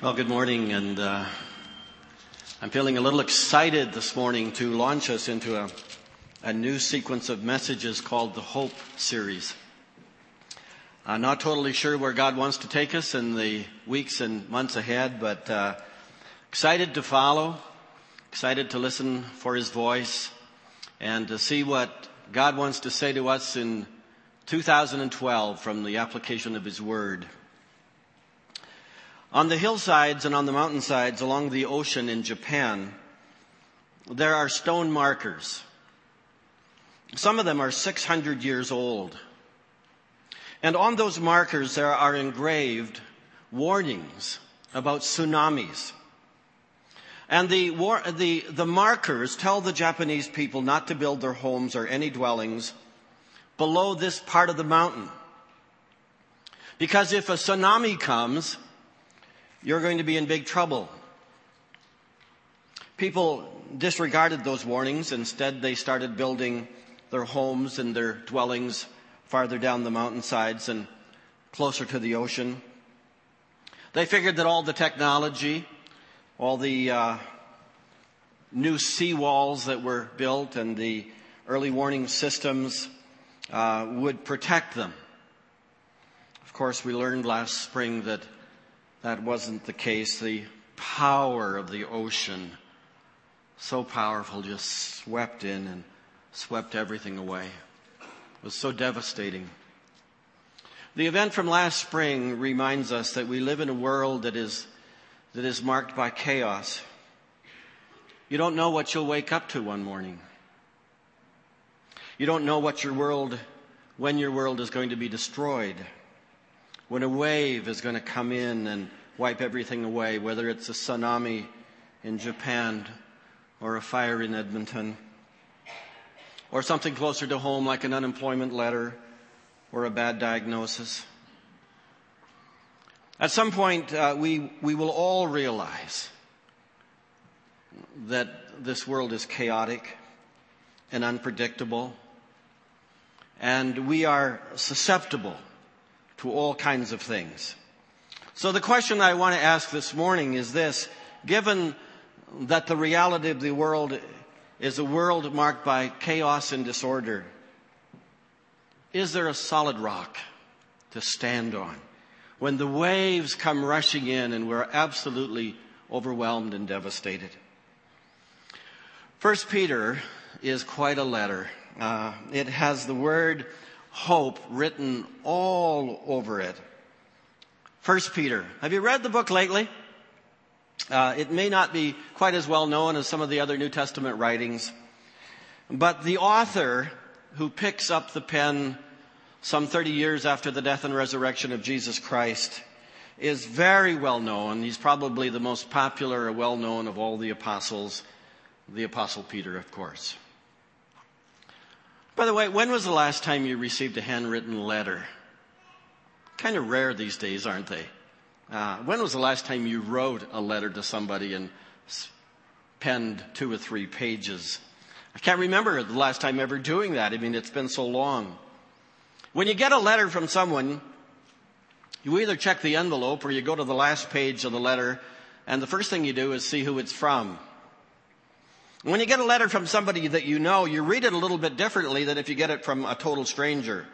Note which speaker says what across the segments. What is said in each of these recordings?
Speaker 1: Well, good morning, and uh, I'm feeling a little excited this morning to launch us into a, a new sequence of messages called the Hope Series. I'm not totally sure where God wants to take us in the weeks and months ahead, but uh, excited to follow, excited to listen for His voice, and to see what God wants to say to us in 2012 from the application of His Word. On the hillsides and on the mountainsides along the ocean in Japan, there are stone markers. Some of them are 600 years old. And on those markers there are engraved warnings about tsunamis. And the, war, the, the markers tell the Japanese people not to build their homes or any dwellings below this part of the mountain. Because if a tsunami comes, you're going to be in big trouble. People disregarded those warnings. Instead, they started building their homes and their dwellings farther down the mountainsides and closer to the ocean. They figured that all the technology, all the uh, new seawalls that were built and the early warning systems uh, would protect them. Of course, we learned last spring that that wasn't the case. The power of the ocean, so powerful, just swept in and swept everything away. It was so devastating. The event from last spring reminds us that we live in a world that is, that is marked by chaos. You don't know what you'll wake up to one morning. You don't know what your world, when your world is going to be destroyed when a wave is going to come in and wipe everything away, whether it's a tsunami in Japan or a fire in Edmonton, or something closer to home like an unemployment letter or a bad diagnosis. At some point, uh, we, we will all realize that this world is chaotic and unpredictable, and we are susceptible to all kinds of things. So the question I want to ask this morning is this, given that the reality of the world is a world marked by chaos and disorder, is there a solid rock to stand on when the waves come rushing in and we're absolutely overwhelmed and devastated? First Peter is quite a letter. Uh, it has the word hope written all over it. First Peter. Have you read the book lately? Uh, it may not be quite as well known as some of the other New Testament writings, but the author who picks up the pen some 30 years after the death and resurrection of Jesus Christ is very well known. He's probably the most popular or well known of all the apostles, the apostle Peter, of course. By the way, when was the last time you received a handwritten letter? Kind of rare these days, aren't they? Uh, when was the last time you wrote a letter to somebody and penned two or three pages? I can't remember the last time ever doing that. I mean, it's been so long. When you get a letter from someone, you either check the envelope or you go to the last page of the letter, and the first thing you do is see who it's from. When you get a letter from somebody that you know, you read it a little bit differently than if you get it from a total stranger.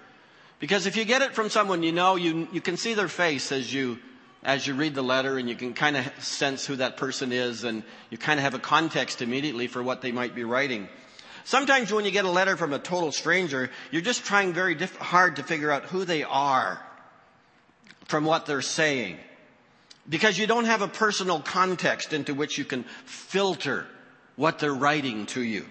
Speaker 1: Because if you get it from someone you know, you, you can see their face as you, as you read the letter and you can kind of sense who that person is and you kind of have a context immediately for what they might be writing. Sometimes when you get a letter from a total stranger, you're just trying very diff- hard to figure out who they are from what they're saying. Because you don't have a personal context into which you can filter what they're writing to you.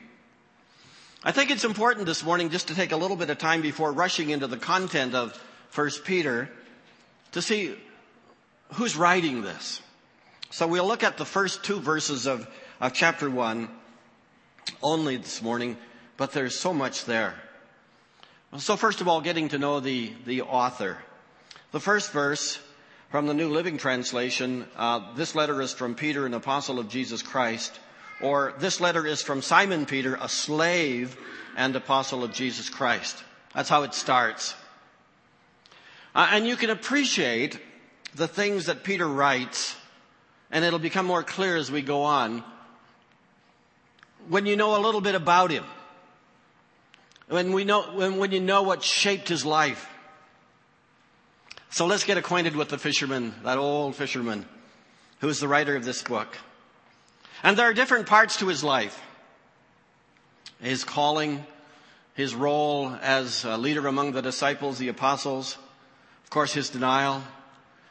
Speaker 1: I think it's important this morning just to take a little bit of time before rushing into the content of 1 Peter to see who's writing this. So we'll look at the first two verses of, of chapter 1 only this morning, but there's so much there. So first of all, getting to know the, the author. The first verse from the New Living Translation, uh, this letter is from Peter, an apostle of Jesus Christ, or this letter is from Simon Peter, a slave and apostle of Jesus Christ. That's how it starts. Uh, and you can appreciate the things that Peter writes and it'll become more clear as we go on, when you know a little bit about him, when we know, when, when you know what shaped his life. So let's get acquainted with the fisherman, that old fisherman, who is the writer of this book. And there are different parts to his life. His calling, his role as a leader among the disciples, the apostles, of course his denial,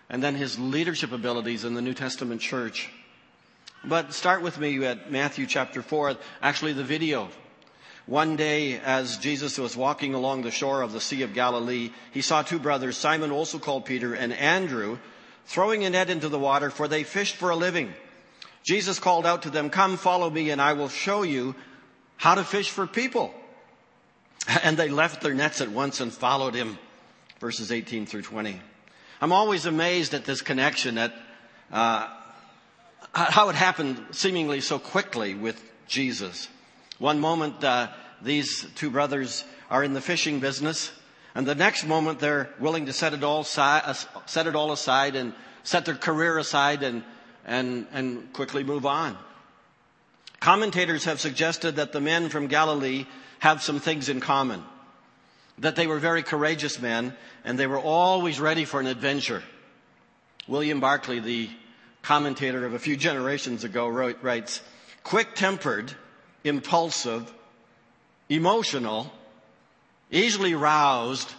Speaker 1: and then his leadership abilities in the New Testament church. But start with me at Matthew chapter 4, actually the video. One day, as Jesus was walking along the shore of the Sea of Galilee, he saw two brothers, Simon, also called Peter, and Andrew, throwing a net into the water, for they fished for a living. Jesus called out to them, Come, follow me, and I will show you how to fish for people. And they left their nets at once and followed him. Verses 18 through 20. I'm always amazed at this connection, at uh, how it happened seemingly so quickly with Jesus. One moment, uh, these two brothers are in the fishing business, and the next moment they're willing to set it all, si- uh, set it all aside and set their career aside and, and, and quickly move on. Commentators have suggested that the men from Galilee have some things in common. That they were very courageous men and they were always ready for an adventure. William Barclay, the commentator of a few generations ago, wrote, writes, quick tempered, impulsive, emotional, easily roused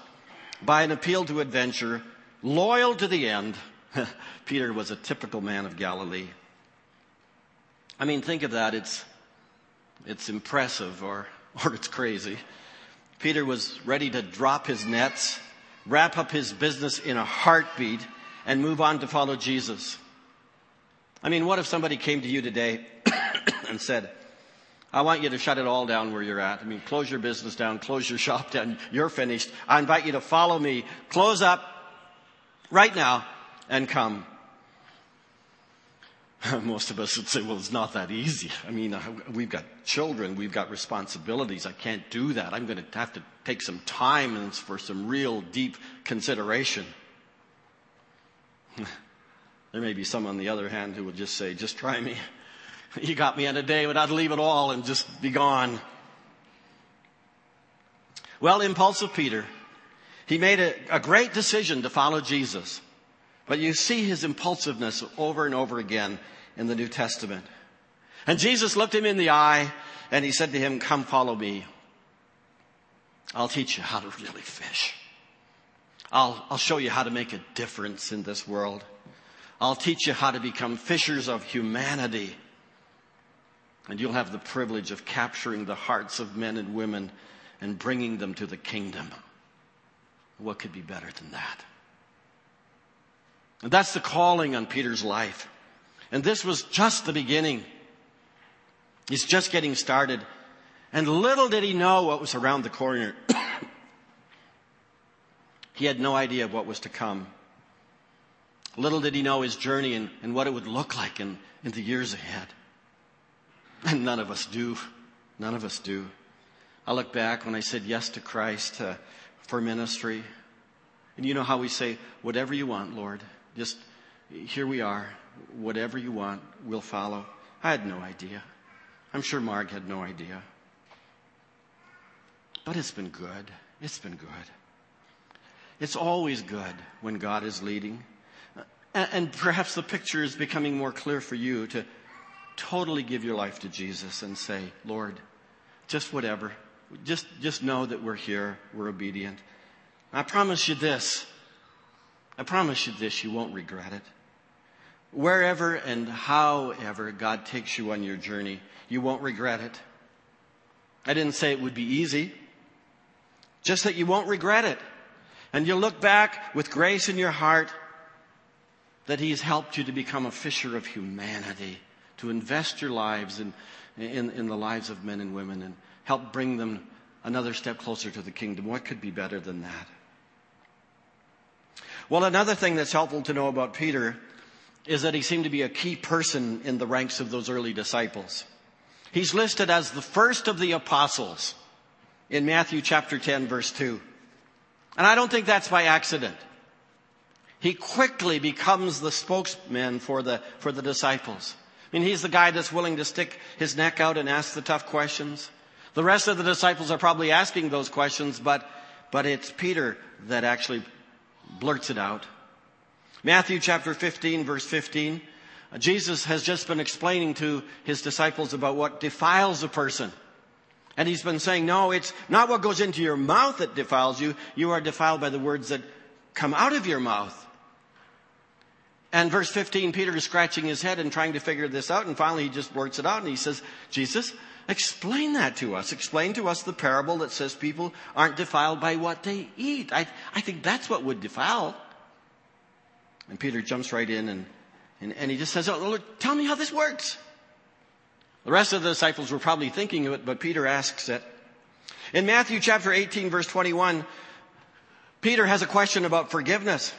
Speaker 1: by an appeal to adventure, loyal to the end. Peter was a typical man of Galilee. I mean, think of that. It's, it's impressive or, or it's crazy. Peter was ready to drop his nets, wrap up his business in a heartbeat, and move on to follow Jesus. I mean, what if somebody came to you today and said, I want you to shut it all down where you're at. I mean, close your business down, close your shop down, you're finished. I invite you to follow me, close up right now, and come. Most of us would say, well, it's not that easy. I mean, we've got children, we've got responsibilities. I can't do that. I'm going to have to take some time for some real deep consideration. there may be some on the other hand who would just say, just try me. You got me in a day, but I'd leave it all and just be gone. Well, impulsive Peter, he made a, a great decision to follow Jesus. But you see his impulsiveness over and over again in the New Testament. And Jesus looked him in the eye and he said to him, come follow me. I'll teach you how to really fish. I'll, I'll show you how to make a difference in this world. I'll teach you how to become fishers of humanity. And you'll have the privilege of capturing the hearts of men and women and bringing them to the kingdom. What could be better than that? And that's the calling on Peter's life. And this was just the beginning. He's just getting started. And little did he know what was around the corner. he had no idea of what was to come. Little did he know his journey and, and what it would look like in, in the years ahead. And none of us do. None of us do. I look back when I said yes to Christ uh, for ministry. And you know how we say, whatever you want, Lord. Just, here we are. Whatever you want, we'll follow. I had no idea. I'm sure Marg had no idea. But it's been good. It's been good. It's always good when God is leading. And perhaps the picture is becoming more clear for you to totally give your life to Jesus and say, Lord, just whatever. Just, just know that we're here. We're obedient. I promise you this. I promise you this, you won't regret it. Wherever and however God takes you on your journey, you won't regret it. I didn't say it would be easy, just that you won't regret it. And you'll look back with grace in your heart that He's helped you to become a fisher of humanity, to invest your lives in, in, in the lives of men and women and help bring them another step closer to the kingdom. What could be better than that? Well, another thing that's helpful to know about Peter is that he seemed to be a key person in the ranks of those early disciples. He's listed as the first of the apostles in Matthew chapter 10 verse 2. And I don't think that's by accident. He quickly becomes the spokesman for the, for the disciples. I mean, he's the guy that's willing to stick his neck out and ask the tough questions. The rest of the disciples are probably asking those questions, but, but it's Peter that actually blurts it out. Matthew chapter 15 verse 15. Uh, Jesus has just been explaining to his disciples about what defiles a person. And he's been saying, no, it's not what goes into your mouth that defiles you. You are defiled by the words that come out of your mouth. And verse 15, Peter is scratching his head and trying to figure this out. And finally he just blurts it out and he says, Jesus, explain that to us. Explain to us the parable that says people aren't defiled by what they eat. I, I think that's what would defile. And Peter jumps right in and, and, and he just says, oh, Lord, tell me how this works. The rest of the disciples were probably thinking of it, but Peter asks it. In Matthew chapter 18 verse 21, Peter has a question about forgiveness.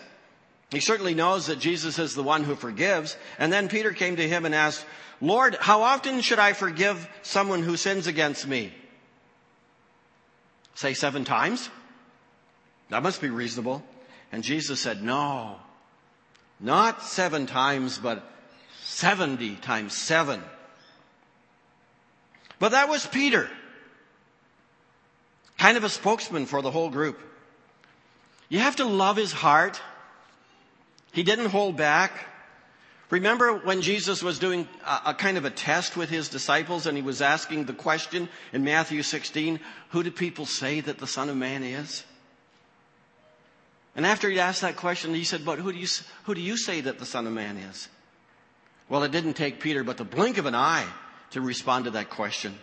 Speaker 1: He certainly knows that Jesus is the one who forgives. And then Peter came to him and asked, Lord, how often should I forgive someone who sins against me? Say seven times? That must be reasonable. And Jesus said, no, not seven times, but 70 times seven. But that was Peter. Kind of a spokesman for the whole group. You have to love his heart. He didn't hold back. Remember when Jesus was doing a, a, kind of a test with his disciples and he was asking the question in Matthew 16, who do people say that the Son of Man is? And after he asked that question, he said, but who do you, who do you say that the Son of Man is? Well, it didn't take Peter but the blink of an eye to respond to that question.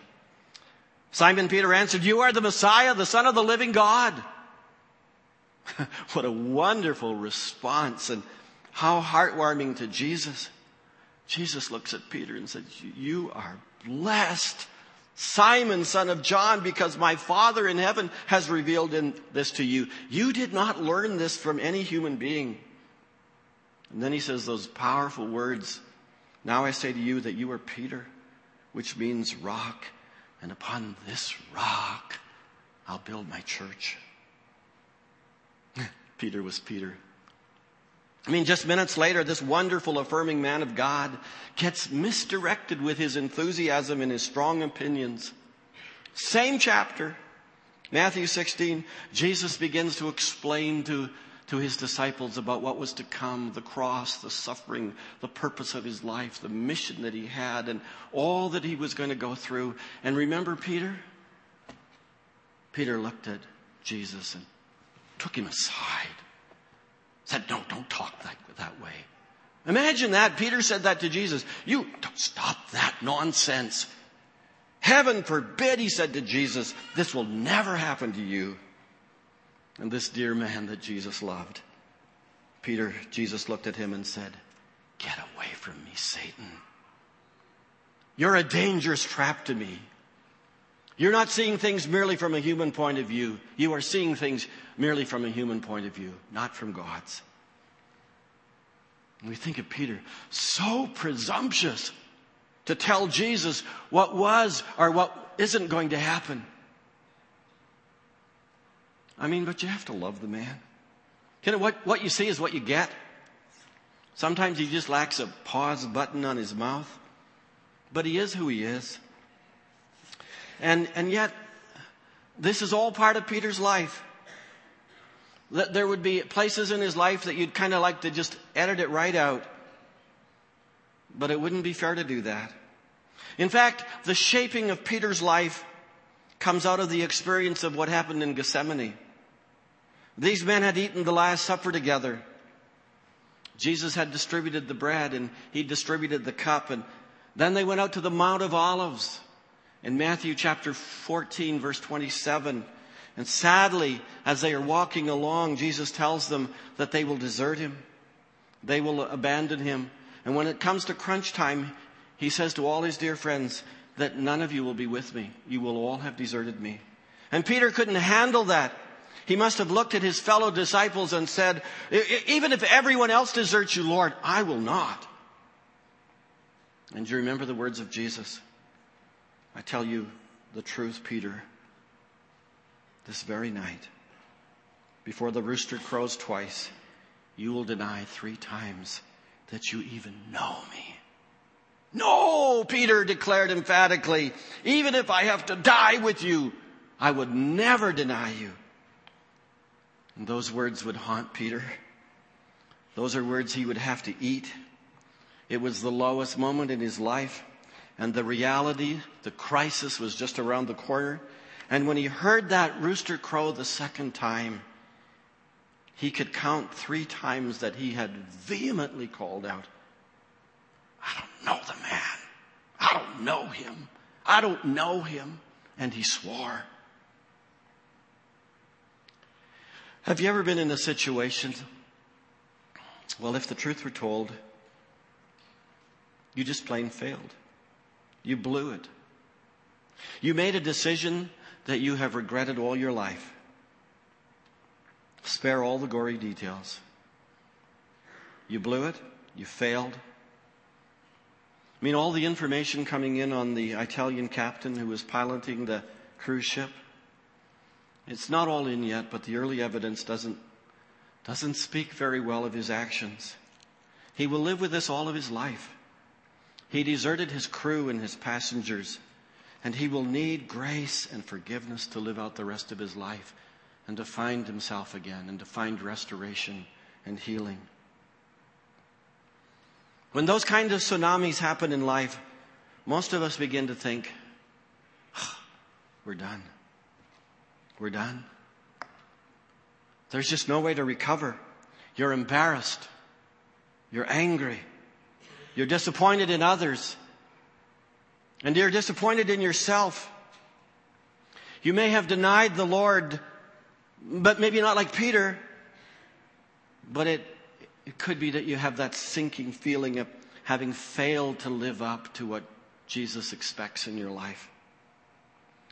Speaker 1: Simon Peter answered, You are the Messiah, the Son of the living God. what a wonderful response and how heartwarming to Jesus. Jesus looks at Peter and says, You are blessed, Simon, son of John, because my Father in heaven has revealed in this to you. You did not learn this from any human being. And then he says those powerful words Now I say to you that you are Peter which means rock, and upon this rock I'll build my church. Peter was Peter. I mean, just minutes later, this wonderful affirming man of God gets misdirected with his enthusiasm and his strong opinions. Same chapter, Matthew 16, Jesus begins to explain to to his disciples about what was to come, the cross, the suffering, the purpose of his life, the mission that he had, and all that he was going to go through. And remember Peter? Peter looked at Jesus and took him aside. Said, no, don't talk that, that way. Imagine that. Peter said that to Jesus. You don't stop that nonsense. Heaven forbid, he said to Jesus, this will never happen to you and this dear man that Jesus loved. Peter, Jesus looked at him and said, Get away from me, Satan. You're a dangerous trap to me. You're not seeing things merely from a human point of view. You are seeing things merely from a human point of view, not from God's. And we think of Peter, so presumptuous to tell Jesus what was or what isn't going to happen. I mean, but you have to love the man. You know, what, what you see is what you get. Sometimes he just lacks a pause button on his mouth, but he is who he is. And, and yet, this is all part of Peter's life. There would be places in his life that you'd kind of like to just edit it right out. But it wouldn't be fair to do that. In fact, the shaping of Peter's life comes out of the experience of what happened in Gethsemane. These men had eaten the Last Supper together. Jesus had distributed the bread and he distributed the cup and then they went out to the Mount of Olives in Matthew chapter 14 verse 27. And sadly, as they are walking along, Jesus tells them that they will desert him. They will abandon him. And when it comes to crunch time, he says to all his dear friends that none of you will be with me. You will all have deserted me. And Peter couldn't handle that. He must have looked at his fellow disciples and said, even if everyone else deserts you, Lord, I will not. And do you remember the words of Jesus? I tell you the truth, Peter. This very night, before the rooster crows twice, you will deny three times that you even know me. No, Peter declared emphatically, even if I have to die with you, I would never deny you. And those words would haunt Peter. Those are words he would have to eat. It was the lowest moment in his life. And the reality, the crisis was just around the corner. And when he heard that rooster crow the second time, he could count three times that he had vehemently called out, I don't know the man. I don't know him. I don't know him. And he swore. Have you ever been in a situation? Well, if the truth were told, you just plain failed. You blew it. You made a decision that you have regretted all your life. Spare all the gory details. You blew it. You failed. I mean, all the information coming in on the Italian captain who was piloting the cruise ship. It's not all in yet, but the early evidence doesn't, doesn't speak very well of his actions. He will live with this all of his life. He deserted his crew and his passengers, and he will need grace and forgiveness to live out the rest of his life and to find himself again and to find restoration and healing. When those kind of tsunamis happen in life, most of us begin to think, oh, we're done. We're done. There's just no way to recover. You're embarrassed. You're angry. You're disappointed in others. And you're disappointed in yourself. You may have denied the Lord, but maybe not like Peter. But it, it could be that you have that sinking feeling of having failed to live up to what Jesus expects in your life.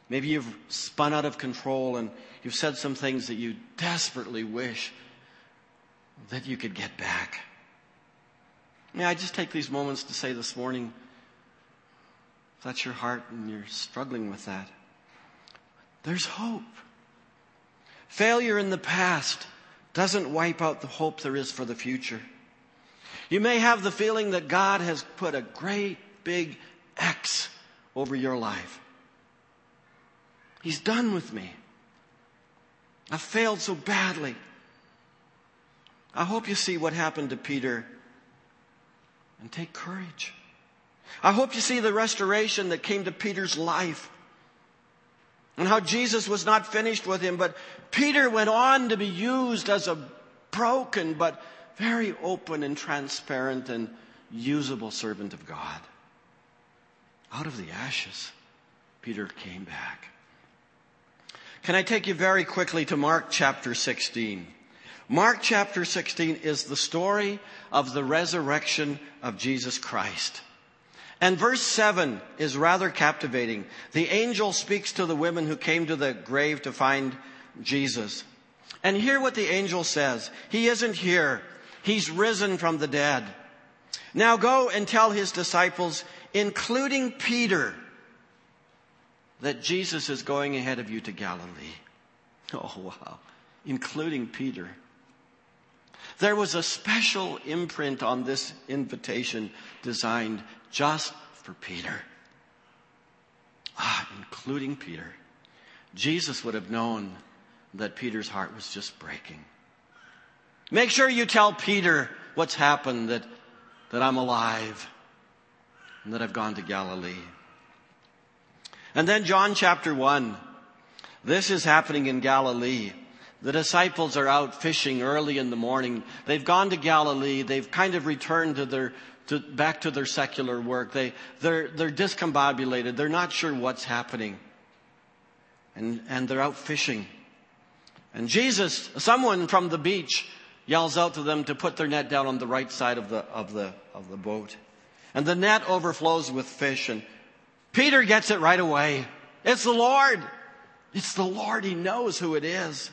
Speaker 1: Maybe you've spun out of control and you've said some things that you desperately wish that you could get back. May I just take these moments to say this morning, if that's your heart and you're struggling with that, there's hope. Failure in the past doesn't wipe out the hope there is for the future. You may have the feeling that God has put a great big X over your life. He's done with me. I failed so badly. I hope you see what happened to Peter and take courage. I hope you see the restoration that came to Peter's life and how Jesus was not finished with him, but Peter went on to be used as a broken but very open and transparent and usable servant of God. Out of the ashes, Peter came back. Can I take you very quickly to Mark chapter 16? Mark chapter 16 is the story of the resurrection of Jesus Christ. And verse 7 is rather captivating. The angel speaks to the women who came to the grave to find Jesus. And hear what the angel says. He isn't here. He's risen from the dead. Now go and tell his disciples, including Peter, that Jesus is going ahead of you to Galilee. Oh wow. Including Peter. There was a special imprint on this invitation designed just for Peter. Ah, including Peter. Jesus would have known that Peter's heart was just breaking. Make sure you tell Peter what's happened, that, that I'm alive and that I've gone to Galilee. And then John chapter 1. This is happening in Galilee. The disciples are out fishing early in the morning. They've gone to Galilee. They've kind of returned to their, to, back to their secular work. They, they're, they're discombobulated. They're not sure what's happening. And, and they're out fishing. And Jesus, someone from the beach yells out to them to put their net down on the right side of the, of the, of the boat. And the net overflows with fish and Peter gets it right away. It's the Lord. It's the Lord. He knows who it is.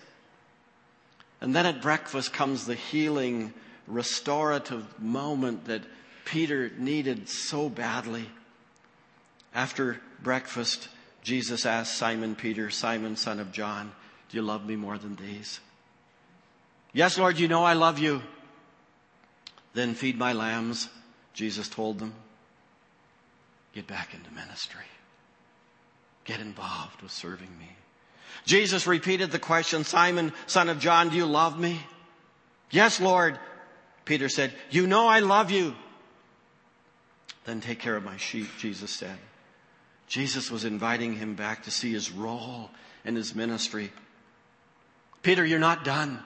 Speaker 1: And then at breakfast comes the healing, restorative moment that Peter needed so badly. After breakfast, Jesus asked Simon Peter, Simon, son of John, do you love me more than these? Yes, Lord, you know I love you. Then feed my lambs, Jesus told them. Get back into ministry. Get involved with serving me. Jesus repeated the question, Simon, son of John, do you love me? Yes, Lord. Peter said, you know I love you. Then take care of my sheep, Jesus said. Jesus was inviting him back to see his role in his ministry. Peter, you're not done.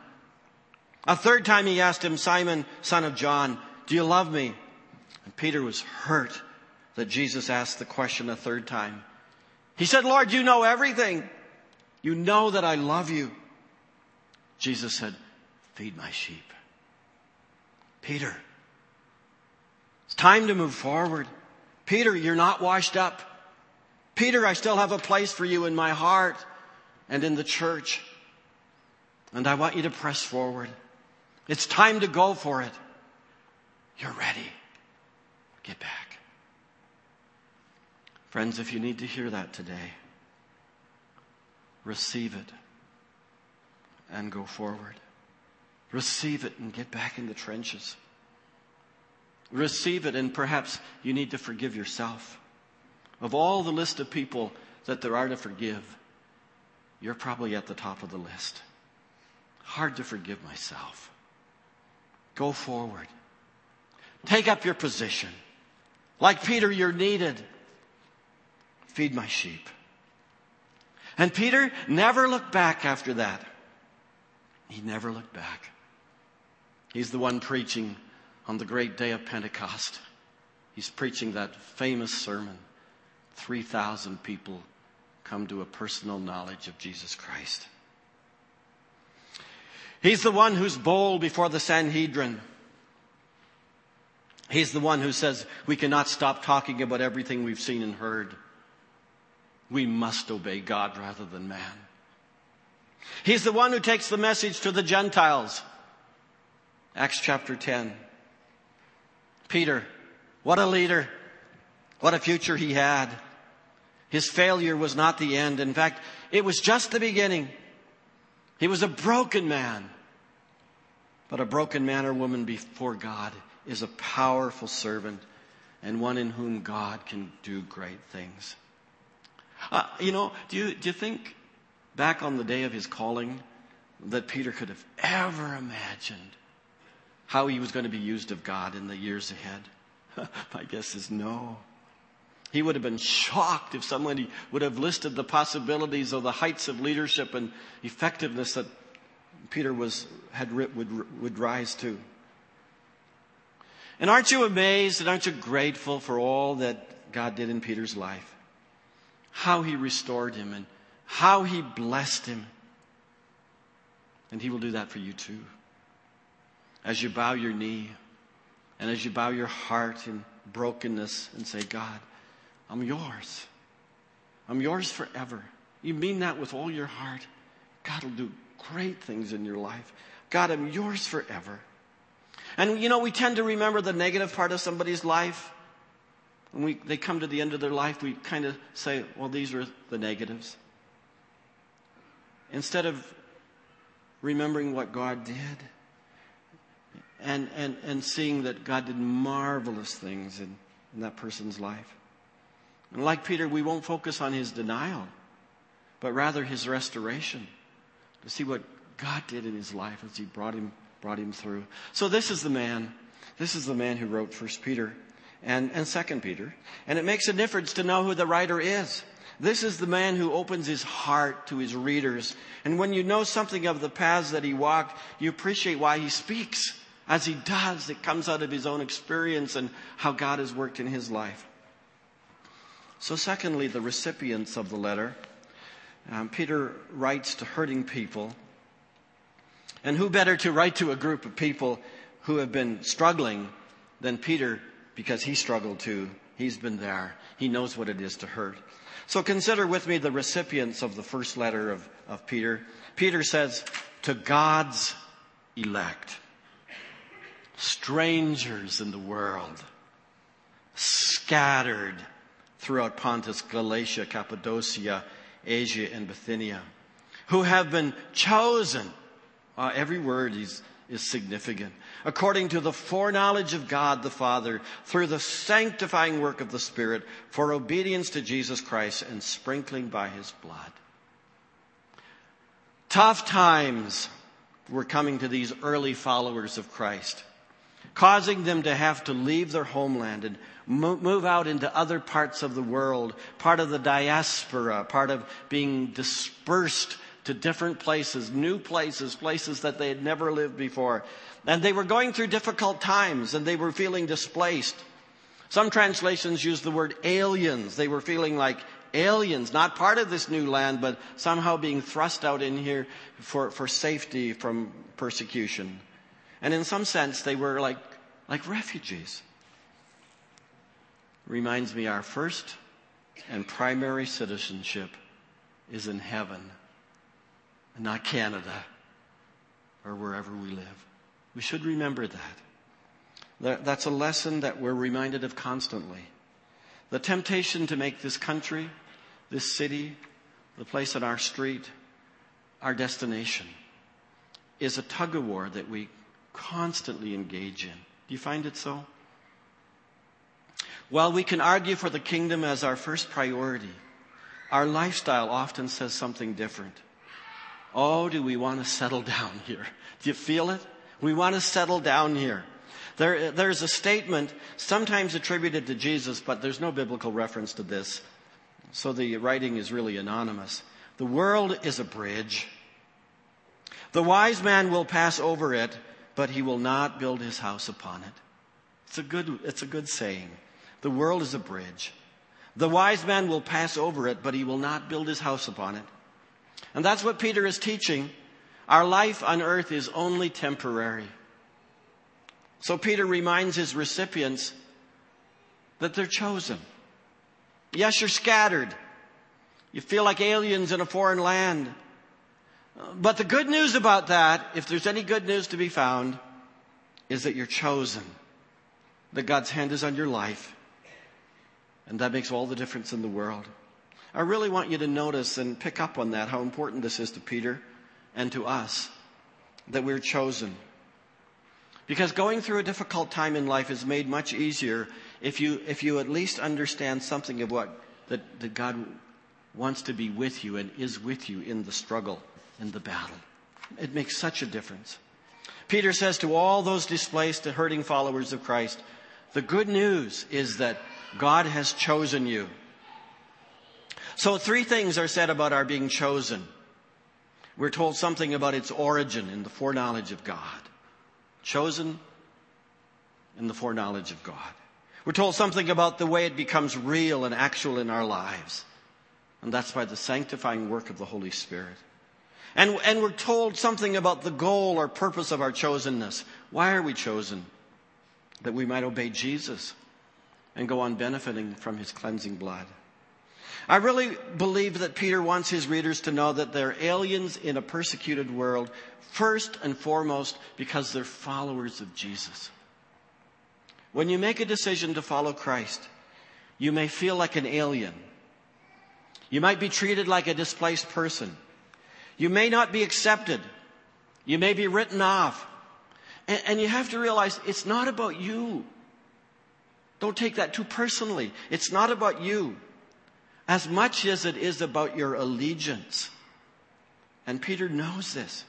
Speaker 1: A third time he asked him, Simon, son of John, do you love me? And Peter was hurt that Jesus asked the question a third time. He said, Lord, you know everything. You know that I love you. Jesus said, feed my sheep. Peter, it's time to move forward. Peter, you're not washed up. Peter, I still have a place for you in my heart and in the church. And I want you to press forward. It's time to go for it. You're ready. Get back. Friends, if you need to hear that today, receive it and go forward. Receive it and get back in the trenches. Receive it and perhaps you need to forgive yourself. Of all the list of people that there are to forgive, you're probably at the top of the list. Hard to forgive myself. Go forward. Take up your position. Like Peter, you're needed. Feed my sheep. And Peter never looked back after that. He never looked back. He's the one preaching on the great day of Pentecost. He's preaching that famous sermon. 3,000 people come to a personal knowledge of Jesus Christ. He's the one who's bold before the Sanhedrin. He's the one who says we cannot stop talking about everything we've seen and heard. We must obey God rather than man. He's the one who takes the message to the Gentiles. Acts chapter 10. Peter, what a leader. What a future he had. His failure was not the end. In fact, it was just the beginning. He was a broken man. But a broken man or woman before God is a powerful servant and one in whom God can do great things. Uh, you know, do you, do you think back on the day of his calling that Peter could have ever imagined how he was going to be used of God in the years ahead? My guess is no. He would have been shocked if somebody would have listed the possibilities of the heights of leadership and effectiveness that Peter was, had, would, would rise to. And aren't you amazed and aren't you grateful for all that God did in Peter's life? How he restored him and how he blessed him. And he will do that for you too. As you bow your knee and as you bow your heart in brokenness and say, God, I'm yours. I'm yours forever. You mean that with all your heart. God will do great things in your life. God, I'm yours forever. And you know, we tend to remember the negative part of somebody's life. When we, they come to the end of their life, we kind of say, well, these are the negatives. Instead of remembering what God did and, and, and seeing that God did marvelous things in, in that person's life. And like Peter, we won't focus on his denial, but rather his restoration to see what God did in his life as he brought him, brought him through. So this is the man, this is the man who wrote First Peter and, and Second Peter. And it makes a difference to know who the writer is. This is the man who opens his heart to his readers. And when you know something of the paths that he walked, you appreciate why he speaks. As he does, it comes out of his own experience and how God has worked in his life. So secondly, the recipients of the letter. Um, Peter writes to hurting people. And who better to write to a group of people who have been struggling than Peter because he struggled too. He's been there. He knows what it is to hurt. So consider with me the recipients of the first letter of, of Peter. Peter says, to God's elect, strangers in the world, scattered throughout Pontus, Galatia, Cappadocia, Asia, and Bithynia, who have been chosen. Uh, every word is, is significant. According to the foreknowledge of God the Father, through the sanctifying work of the Spirit, for obedience to Jesus Christ and sprinkling by His blood. Tough times were coming to these early followers of Christ, causing them to have to leave their homeland and move out into other parts of the world, part of the diaspora, part of being dispersed to different places, new places, places that they had never lived before. And they were going through difficult times and they were feeling displaced. Some translations use the word aliens. They were feeling like aliens, not part of this new land, but somehow being thrust out in here for, for safety from persecution. And in some sense, they were like, like refugees. Reminds me our first and primary citizenship is in heaven not Canada or wherever we live. We should remember that. That's a lesson that we're reminded of constantly. The temptation to make this country, this city, the place on our street, our destination is a tug of war that we constantly engage in. Do you find it so? While we can argue for the kingdom as our first priority, our lifestyle often says something different. Oh, do we want to settle down here? Do you feel it? We want to settle down here. There, there's a statement sometimes attributed to Jesus, but there's no biblical reference to this. So the writing is really anonymous. The world is a bridge. The wise man will pass over it, but he will not build his house upon it. It's a good, it's a good saying. The world is a bridge. The wise man will pass over it, but he will not build his house upon it. And that's what Peter is teaching. Our life on earth is only temporary. So Peter reminds his recipients that they're chosen. Yes, you're scattered. You feel like aliens in a foreign land. But the good news about that, if there's any good news to be found, is that you're chosen. That God's hand is on your life. And that makes all the difference in the world. I really want you to notice and pick up on that, how important this is to Peter and to us, that we're chosen. Because going through a difficult time in life is made much easier if you, if you at least understand something of what, that, that God wants to be with you and is with you in the struggle, in the battle. It makes such a difference. Peter says to all those displaced and hurting followers of Christ, the good news is that God has chosen you. So three things are said about our being chosen. We're told something about its origin in the foreknowledge of God. Chosen in the foreknowledge of God. We're told something about the way it becomes real and actual in our lives. And that's by the sanctifying work of the Holy Spirit. And, and we're told something about the goal or purpose of our chosenness. Why are we chosen? That we might obey Jesus and go on benefiting from his cleansing blood. I really believe that Peter wants his readers to know that they're aliens in a persecuted world, first and foremost because they're followers of Jesus. When you make a decision to follow Christ, you may feel like an alien. You might be treated like a displaced person. You may not be accepted. You may be written off. And, and you have to realize it's not about you. Don't take that too personally. It's not about you as much as it is about your allegiance. And Peter knows this.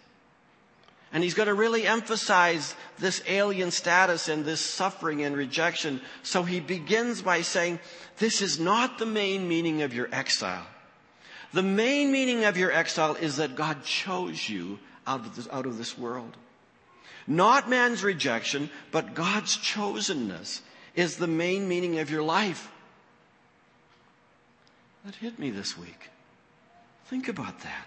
Speaker 1: And he's going to really emphasize this alien status and this suffering and rejection. So he begins by saying, this is not the main meaning of your exile. The main meaning of your exile is that God chose you out of this, out of this world. Not man's rejection, but God's chosenness is the main meaning of your life. That hit me this week. Think about that.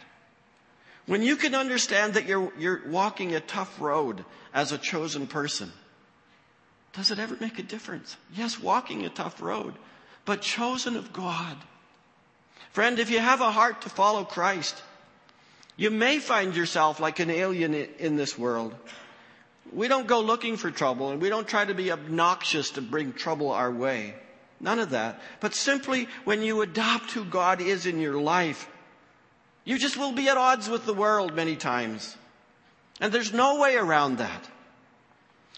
Speaker 1: When you can understand that you're, you're walking a tough road as a chosen person, does it ever make a difference? Yes, walking a tough road, but chosen of God. Friend, if you have a heart to follow Christ, you may find yourself like an alien in this world. We don't go looking for trouble and we don't try to be obnoxious to bring trouble our way. None of that. But simply when you adopt who God is in your life, you just will be at odds with the world many times. And there's no way around that.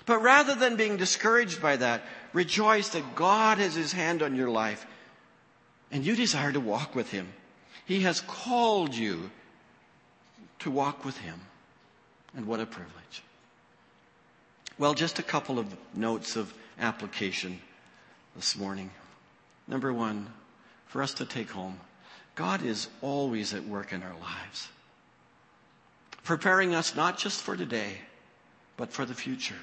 Speaker 1: But rather than being discouraged by that, rejoice that God has His hand on your life and you desire to walk with Him. He has called you to walk with Him. And what a privilege. Well, just a couple of notes of application this morning. Number one, for us to take home, God is always at work in our lives, preparing us not just for today, but for the future.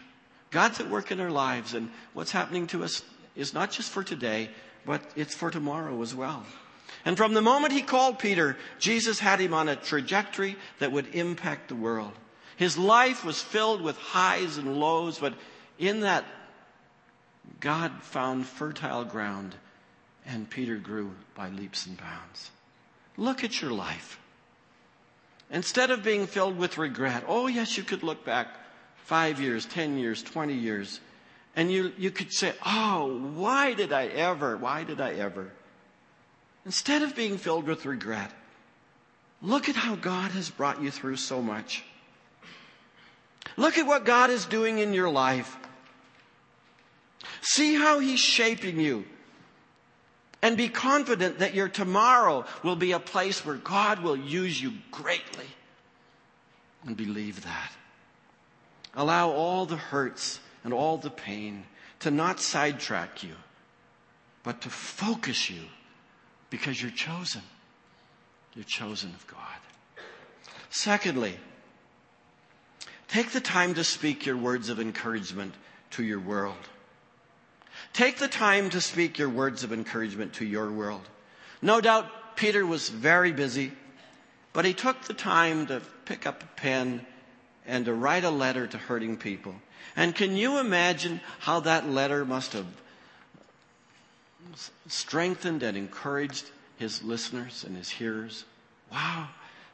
Speaker 1: God's at work in our lives, and what's happening to us is not just for today, but it's for tomorrow as well. And from the moment he called Peter, Jesus had him on a trajectory that would impact the world. His life was filled with highs and lows, but in that, God found fertile ground and Peter grew by leaps and bounds. Look at your life. Instead of being filled with regret, oh yes, you could look back five years, ten years, twenty years, and you, you could say, oh, why did I ever? Why did I ever? Instead of being filled with regret, look at how God has brought you through so much. Look at what God is doing in your life. See how He's shaping you. And be confident that your tomorrow will be a place where God will use you greatly. And believe that. Allow all the hurts and all the pain to not sidetrack you, but to focus you because you're chosen. You're chosen of God. Secondly, take the time to speak your words of encouragement to your world. Take the time to speak your words of encouragement to your world. No doubt Peter was very busy, but he took the time to pick up a pen and to write a letter to hurting people. And can you imagine how that letter must have strengthened and encouraged his listeners and his hearers? Wow,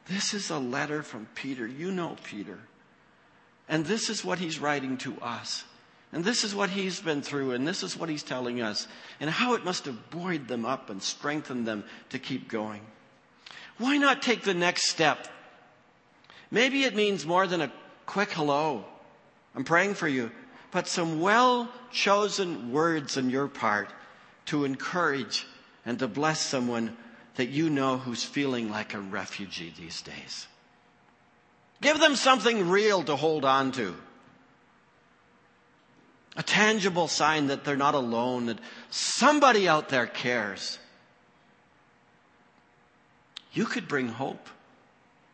Speaker 1: this is a letter from Peter. You know Peter. And this is what he's writing to us. And this is what he's been through, and this is what he's telling us, and how it must have buoyed them up and strengthened them to keep going. Why not take the next step? Maybe it means more than a quick hello. I'm praying for you. But some well chosen words on your part to encourage and to bless someone that you know who's feeling like a refugee these days. Give them something real to hold on to. A tangible sign that they're not alone, that somebody out there cares. You could bring hope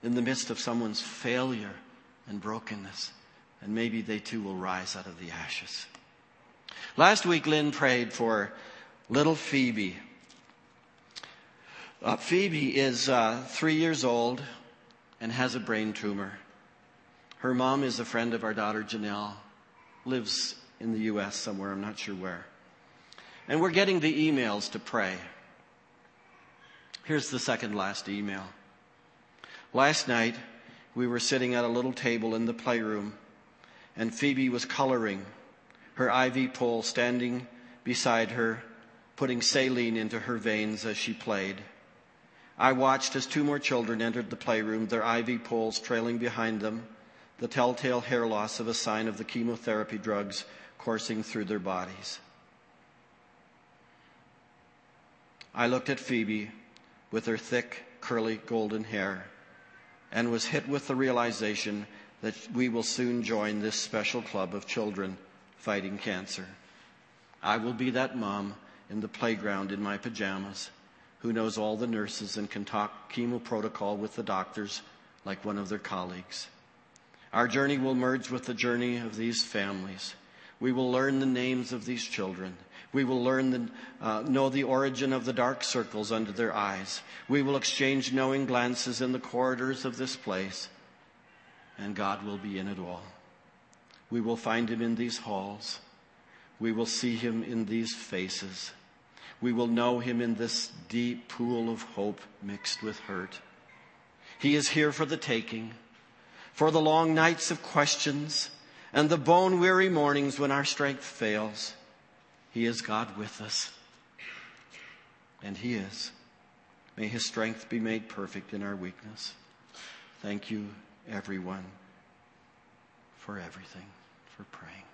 Speaker 1: in the midst of someone's failure and brokenness, and maybe they too will rise out of the ashes. Last week, Lynn prayed for little Phoebe. Uh, Phoebe is uh, three years old and has a brain tumor. Her mom is a friend of our daughter Janelle, lives in the U.S. somewhere, I'm not sure where. And we're getting the emails to pray. Here's the second last email. Last night, we were sitting at a little table in the playroom, and Phoebe was coloring, her IV pole standing beside her, putting saline into her veins as she played. I watched as two more children entered the playroom, their IV poles trailing behind them, the telltale hair loss of a sign of the chemotherapy drugs coursing through their bodies. I looked at Phoebe with her thick, curly, golden hair and was hit with the realization that we will soon join this special club of children fighting cancer. I will be that mom in the playground in my pajamas who knows all the nurses and can talk chemo protocol with the doctors like one of their colleagues. Our journey will merge with the journey of these families. We will learn the names of these children. We will learn the, uh, know the origin of the dark circles under their eyes. We will exchange knowing glances in the corridors of this place, and God will be in it all. We will find him in these halls. We will see him in these faces. We will know him in this deep pool of hope mixed with hurt. He is here for the taking, for the long nights of questions and the bone weary mornings when our strength fails. He is God with us. And He is. May His strength be made perfect in our weakness. Thank you, everyone. for everything, for praying.